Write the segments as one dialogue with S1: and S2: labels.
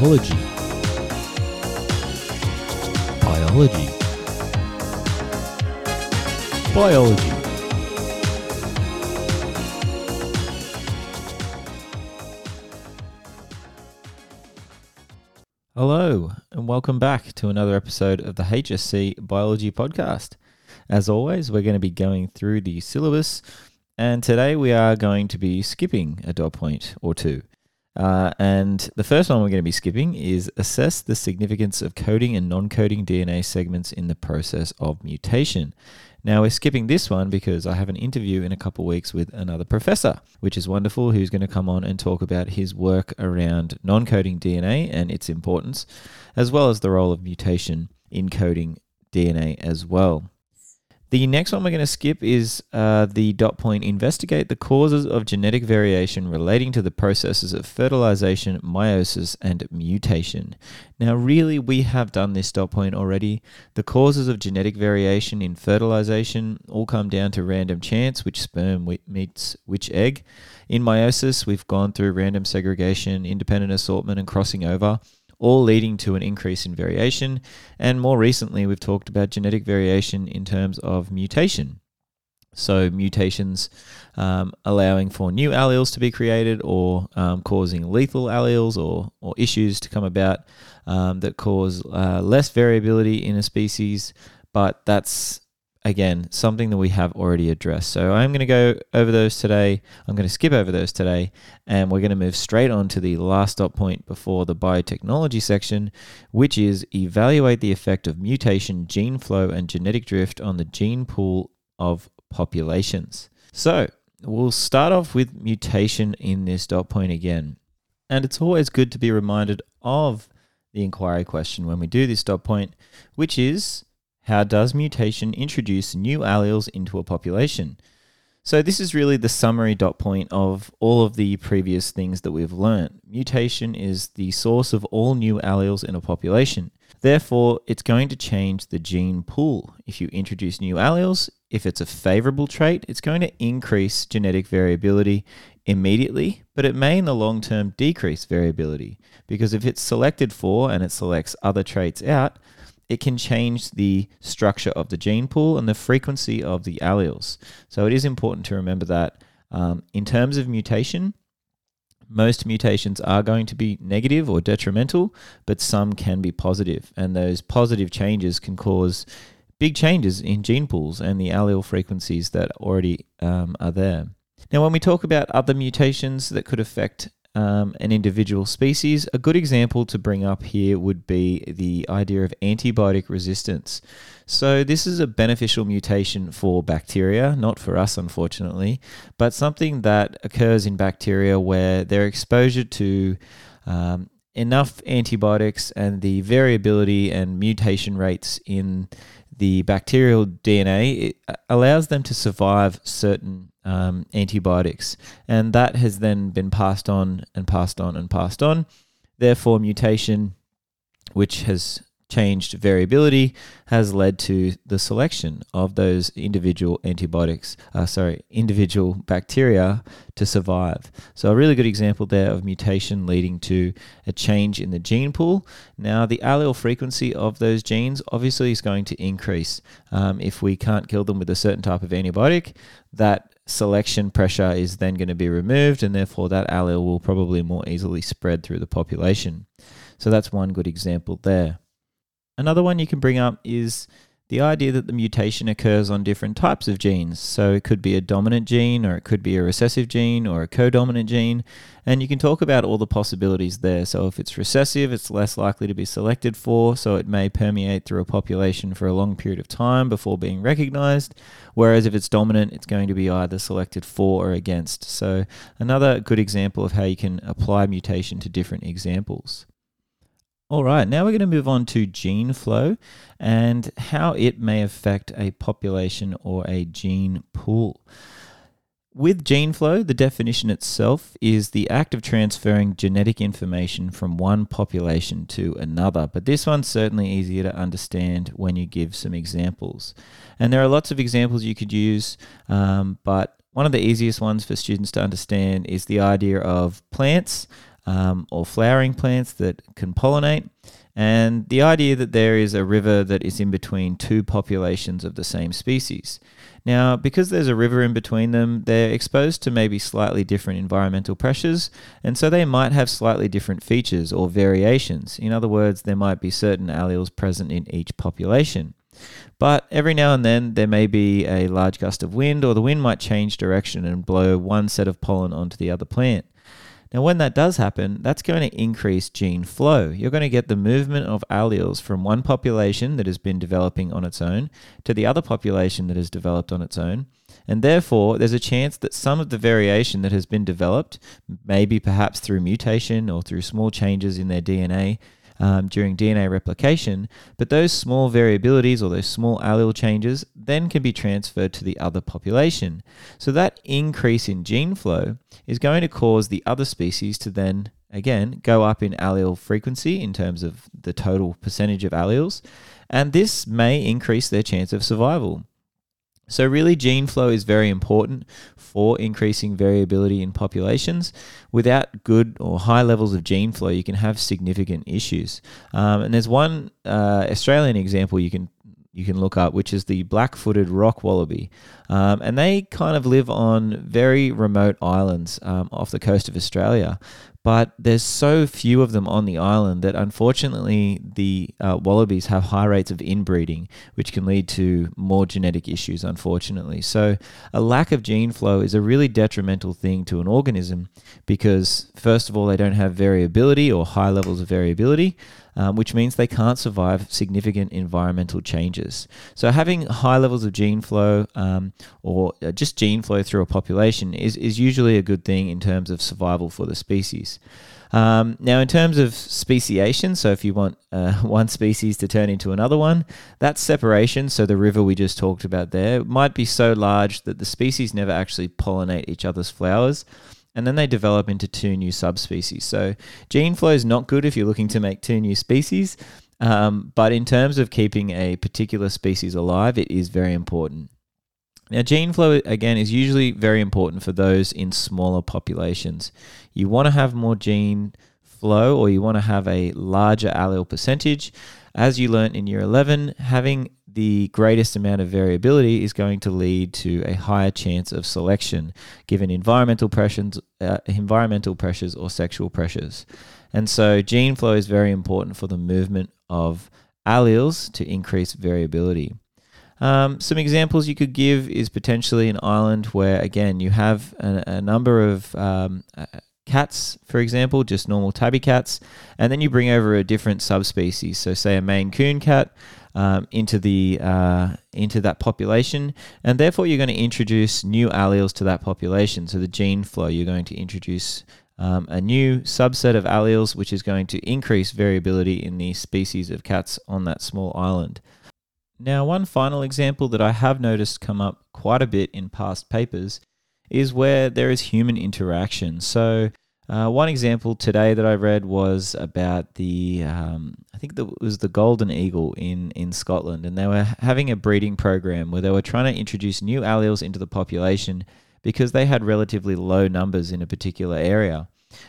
S1: biology, biology, biology. Hello, and welcome back to another episode of the HSC Biology Podcast. As always, we're going to be going through the syllabus, and today we are going to be skipping a dot point or two. Uh, and the first one we're going to be skipping is assess the significance of coding and non coding DNA segments in the process of mutation. Now, we're skipping this one because I have an interview in a couple weeks with another professor, which is wonderful, who's going to come on and talk about his work around non coding DNA and its importance, as well as the role of mutation in coding DNA as well. The next one we're going to skip is uh, the dot point investigate the causes of genetic variation relating to the processes of fertilization, meiosis, and mutation. Now, really, we have done this dot point already. The causes of genetic variation in fertilization all come down to random chance, which sperm meets which egg. In meiosis, we've gone through random segregation, independent assortment, and crossing over all leading to an increase in variation. And more recently, we've talked about genetic variation in terms of mutation. So, mutations um, allowing for new alleles to be created or um, causing lethal alleles or, or issues to come about um, that cause uh, less variability in a species. But that's again, something that we have already addressed. So I'm going to go over those today. I'm going to skip over those today, and we're going to move straight on to the last dot point before the biotechnology section, which is evaluate the effect of mutation, gene flow, and genetic drift on the gene pool of populations. So we'll start off with mutation in this dot point again. And it's always good to be reminded of the inquiry question when we do this dot point, which is how does mutation introduce new alleles into a population? So, this is really the summary dot point of all of the previous things that we've learned. Mutation is the source of all new alleles in a population. Therefore, it's going to change the gene pool. If you introduce new alleles, if it's a favorable trait, it's going to increase genetic variability immediately, but it may in the long term decrease variability because if it's selected for and it selects other traits out, it can change the structure of the gene pool and the frequency of the alleles. So it is important to remember that um, in terms of mutation, most mutations are going to be negative or detrimental, but some can be positive, and those positive changes can cause big changes in gene pools and the allele frequencies that already um, are there. Now, when we talk about other mutations that could affect um, an individual species. A good example to bring up here would be the idea of antibiotic resistance. So, this is a beneficial mutation for bacteria, not for us, unfortunately, but something that occurs in bacteria where their exposure to um, enough antibiotics and the variability and mutation rates in the bacterial DNA allows them to survive certain um, antibiotics. And that has then been passed on and passed on and passed on. Therefore, mutation, which has changed variability has led to the selection of those individual antibiotics, uh, sorry, individual bacteria to survive. So, a really good example there of mutation leading to a change in the gene pool. Now, the allele frequency of those genes obviously is going to increase. Um, if we can't kill them with a certain type of antibiotic, that selection pressure is then going to be removed, and therefore that allele will probably more easily spread through the population. So, that's one good example there. Another one you can bring up is the idea that the mutation occurs on different types of genes. So it could be a dominant gene, or it could be a recessive gene, or a codominant gene. And you can talk about all the possibilities there. So if it's recessive, it's less likely to be selected for, so it may permeate through a population for a long period of time before being recognized. Whereas if it's dominant, it's going to be either selected for or against. So another good example of how you can apply mutation to different examples. All right, now we're going to move on to gene flow and how it may affect a population or a gene pool. With gene flow, the definition itself is the act of transferring genetic information from one population to another. But this one's certainly easier to understand when you give some examples. And there are lots of examples you could use, um, but one of the easiest ones for students to understand is the idea of plants um, or flowering plants that can pollinate. And the idea that there is a river that is in between two populations of the same species. Now, because there's a river in between them, they're exposed to maybe slightly different environmental pressures, and so they might have slightly different features or variations. In other words, there might be certain alleles present in each population. But every now and then, there may be a large gust of wind, or the wind might change direction and blow one set of pollen onto the other plant. Now, when that does happen, that's going to increase gene flow. You're going to get the movement of alleles from one population that has been developing on its own to the other population that has developed on its own. And therefore, there's a chance that some of the variation that has been developed, maybe perhaps through mutation or through small changes in their DNA, um, during DNA replication, but those small variabilities or those small allele changes then can be transferred to the other population. So that increase in gene flow is going to cause the other species to then again go up in allele frequency in terms of the total percentage of alleles, and this may increase their chance of survival. So, really, gene flow is very important for increasing variability in populations. Without good or high levels of gene flow, you can have significant issues. Um, and there's one uh, Australian example you can you can look up, which is the black-footed rock wallaby, um, and they kind of live on very remote islands um, off the coast of Australia but there's so few of them on the island that unfortunately the uh, wallabies have high rates of inbreeding, which can lead to more genetic issues, unfortunately. So, a lack of gene flow is a really detrimental thing to an organism because, first of all, they don't have variability or high levels of variability um, which means they can't survive significant environmental changes. So, having high levels of gene flow um, or uh, just gene flow through a population is, is usually a good thing in terms of survival for the Um, now, in terms of speciation, so if you want uh, one species to turn into another one, that separation, so the river we just talked about there, might be so large that the species never actually pollinate each other's flowers and then they develop into two new subspecies. So gene flow is not good if you're looking to make two new species, um, but in terms of keeping a particular species alive, it is very important. Now, gene flow again is usually very important for those in smaller populations. You want to have more gene flow, or you want to have a larger allele percentage. As you learnt in year 11, having the greatest amount of variability is going to lead to a higher chance of selection given environmental pressures, uh, environmental pressures or sexual pressures. And so gene flow is very important for the movement of alleles to increase variability. Um, some examples you could give is potentially an island where, again, you have a, a number of um, uh, cats, for example, just normal tabby cats, and then you bring over a different subspecies. So, say a Maine Coon cat um, into the uh, into that population, and therefore you're going to introduce new alleles to that population. So the gene flow, you're going to introduce um, a new subset of alleles, which is going to increase variability in the species of cats on that small island. Now, one final example that I have noticed come up quite a bit in past papers is where there is human interaction. So uh, one example today that I read was about the, um, I think it was the golden eagle in, in Scotland, and they were having a breeding program where they were trying to introduce new alleles into the population because they had relatively low numbers in a particular area.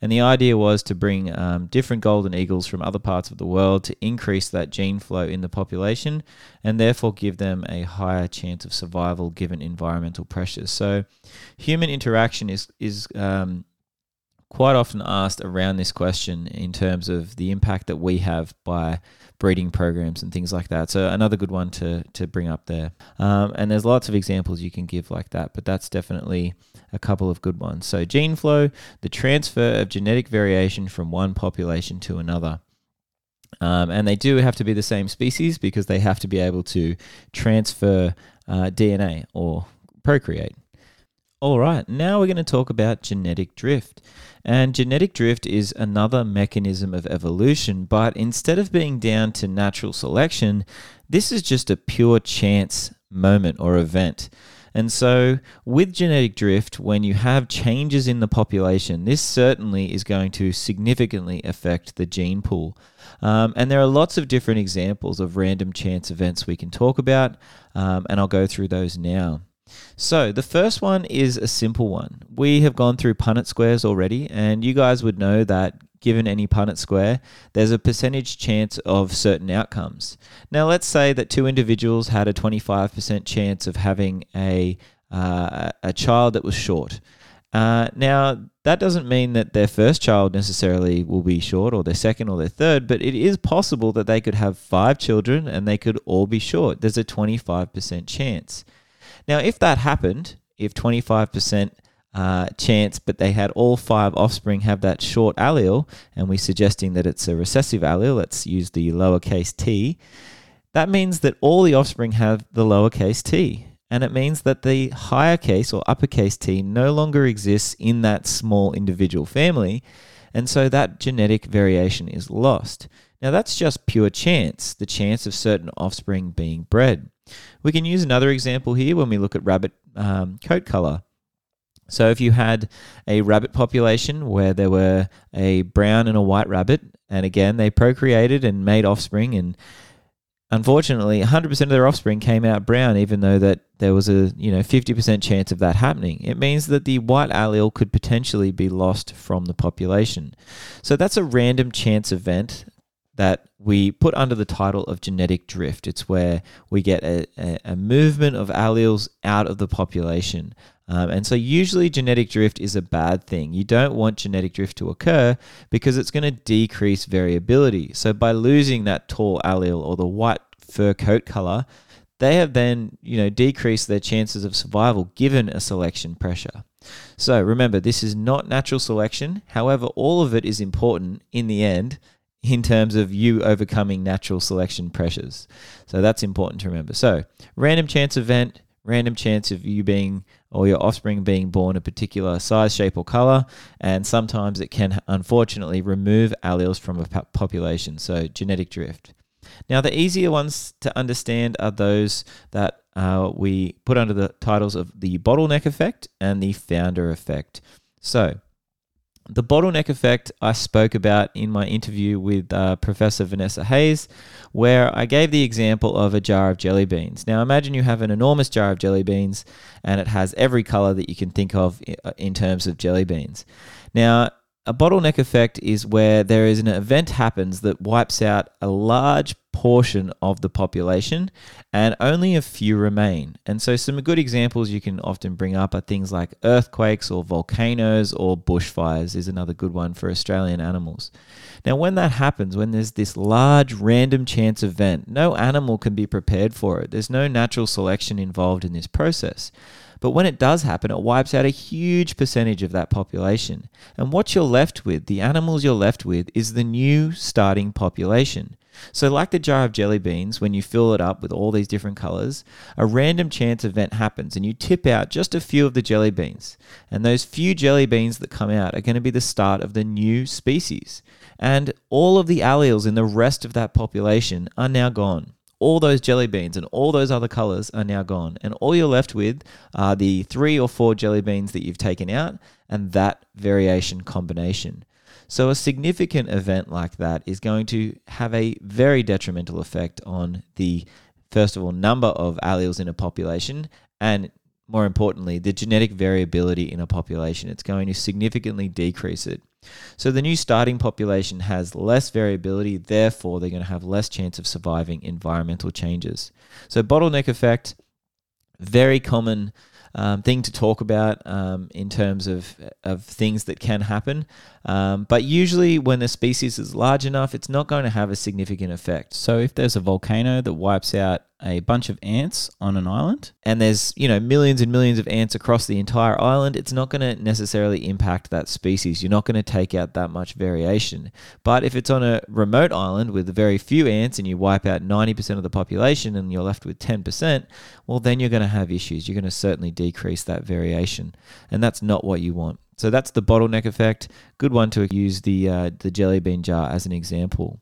S1: And the idea was to bring um, different golden eagles from other parts of the world to increase that gene flow in the population and therefore give them a higher chance of survival given environmental pressures. So, human interaction is, is um, quite often asked around this question in terms of the impact that we have by breeding programs and things like that. So another good one to to bring up there. Um, and there's lots of examples you can give like that, but that's definitely a couple of good ones. So gene flow, the transfer of genetic variation from one population to another. Um, and they do have to be the same species because they have to be able to transfer uh, DNA or procreate. All right, now we're going to talk about genetic drift. And genetic drift is another mechanism of evolution, but instead of being down to natural selection, this is just a pure chance moment or event. And so, with genetic drift, when you have changes in the population, this certainly is going to significantly affect the gene pool. Um, and there are lots of different examples of random chance events we can talk about, um, and I'll go through those now. So, the first one is a simple one. We have gone through Punnett squares already, and you guys would know that given any Punnett square, there's a percentage chance of certain outcomes. Now, let's say that two individuals had a 25% chance of having a, uh, a child that was short. Uh, now, that doesn't mean that their first child necessarily will be short, or their second, or their third, but it is possible that they could have five children and they could all be short. There's a 25% chance. Now, if that happened, if 25% uh, chance, but they had all five offspring have that short allele, and we're suggesting that it's a recessive allele, let's use the lowercase t, that means that all the offspring have the lowercase t. And it means that the higher case or uppercase t no longer exists in that small individual family. And so that genetic variation is lost. Now, that's just pure chance, the chance of certain offspring being bred. We can use another example here when we look at rabbit um, coat color. So, if you had a rabbit population where there were a brown and a white rabbit, and again, they procreated and made offspring, and unfortunately, 100% of their offspring came out brown, even though that there was a you know 50% chance of that happening. It means that the white allele could potentially be lost from the population. So that's a random chance event that we put under the title of genetic drift. It's where we get a, a, movement of alleles out of the population. Um, and so, usually, genetic drift is a bad thing. You don't want genetic drift to occur because it's going to decrease variability. So, by losing that tall allele or the white fur coat color, they have then, you know, decreased their chances of survival given a selection pressure. So, remember, this is not natural selection. However, all of it is important in the end in terms of you overcoming natural selection pressures. So that's important to remember. So, random chance event, random chance of you being or your offspring being born a particular size, shape, or color, and sometimes it can unfortunately remove alleles from a population. So, genetic drift. Now, the easier ones to understand are those that uh, we put under the titles of the bottleneck effect and the founder effect. So, the bottleneck effect I spoke about in my interview with uh, Professor Vanessa Hayes, where I gave the example of a jar of jelly beans. Now, imagine you have an enormous jar of jelly beans and it has every color that you can think of uh, in terms of jelly beans. Now, a bottleneck effect is where there is an event happens that wipes out a large portion of the population and only a few remain. And so some good examples you can often bring up are things like earthquakes or volcanoes or bushfires is another good one for Australian animals. Now when that happens, when there's this large random chance event, no animal can be prepared for it. There's no natural selection involved in this process. But when it does happen, it wipes out a huge percentage of that population. And what you're left with, the animals you're left with, is the new starting population. So, like the jar of jelly beans, when you fill it up with all these different colors, a random chance event happens and you tip out just a few of the jelly beans. And those few jelly beans that come out are going to be the start of the new species. And all of the alleles in the rest of that population are now gone all those jelly beans and all those other colors are now gone. And all you're left with are the three or four jelly beans that you've taken out and that variation combination. So, a significant event like that is going to have a very detrimental effect on the, first of all, number of alleles in a population and more importantly, the genetic variability in a population. It's going to significantly decrease it. So the new starting population has less variability, therefore, they're going to have less chance of surviving environmental changes. So, bottleneck effect, very common um, thing to talk about um, in terms of, of things that can happen. Um, but usually, when the species is large enough, it's not going to have a significant effect.
S2: So, if there's a volcano that wipes out a bunch of ants on an island,
S1: and there's you know millions and millions of ants across the entire island, it's not going to necessarily impact that species. You're not going to take out that much variation. But if it's on a remote island with very few ants and you wipe out 90% of the population and you're left with 10%, well, then you're going to have issues. You're going to certainly decrease that variation, and that's not what you want. So that's the bottleneck effect. Good one to use the uh, the jelly bean jar as an example.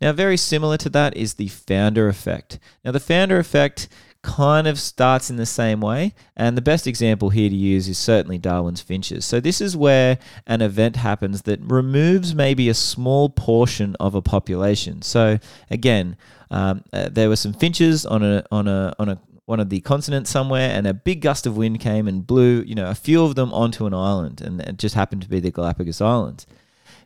S1: Now, very similar to that is the founder effect. Now, the founder effect kind of starts in the same way, and the best example here to use is certainly Darwin's finches. So, this is where an event happens that removes maybe a small portion of a population. So, again, um, uh, there were some finches on a on a on a one of the continents somewhere, and a big gust of wind came and blew, you know, a few of them onto an island, and it just happened to be the Galapagos Islands.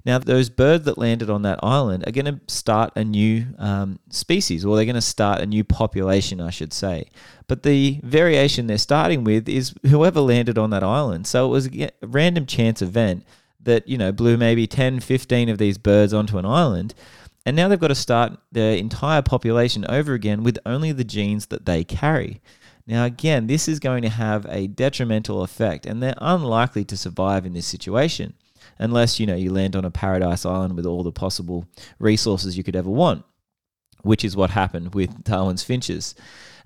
S1: Now, those birds that landed on that island are going to start a new um, species, or they're going to start a new population, I should say. But the variation they're starting with is whoever landed on that island. So it was a random chance event that, you know, blew maybe 10, 15 of these birds onto an island. And now they've got to start their entire population over again with only the genes that they carry. Now, again, this is going to have a detrimental effect, and they're unlikely to survive in this situation unless you know you land on a paradise island with all the possible resources you could ever want, which is what happened with Darwin's finches.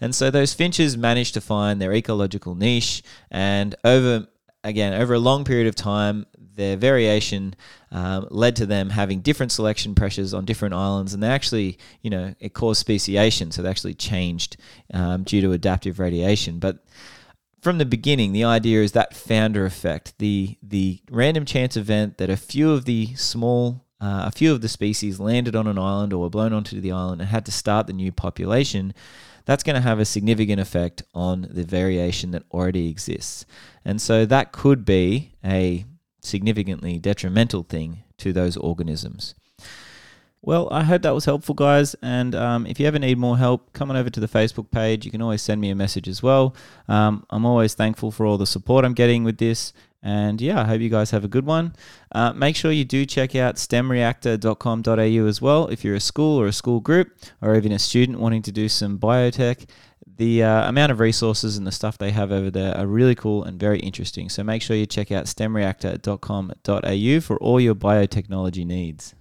S1: And so those finches managed to find their ecological niche, and over again over a long period of time, their variation um, led to them having different selection pressures on different islands, and they actually, you know, it caused speciation, so they actually changed um, due to adaptive radiation. But from the beginning, the idea is that founder effect, the the random chance event that a few of the small, uh, a few of the species landed on an island or were blown onto the island and had to start the new population. That's going to have a significant effect on the variation that already exists, and so that could be a significantly detrimental thing to those organisms. Well, I hope that was helpful, guys. And um, if you ever need more help, come on over to the Facebook page. You can always send me a message as well. Um, I'm always thankful for all the support I'm getting with this. And yeah, I hope you guys have a good one. Uh, make sure you do check out stemreactor.com.au as well if you're a school or a school group or even a student wanting to do some biotech. The uh, amount of resources and the stuff they have over there are really cool and very interesting. So make sure you check out stemreactor.com.au for all your biotechnology needs.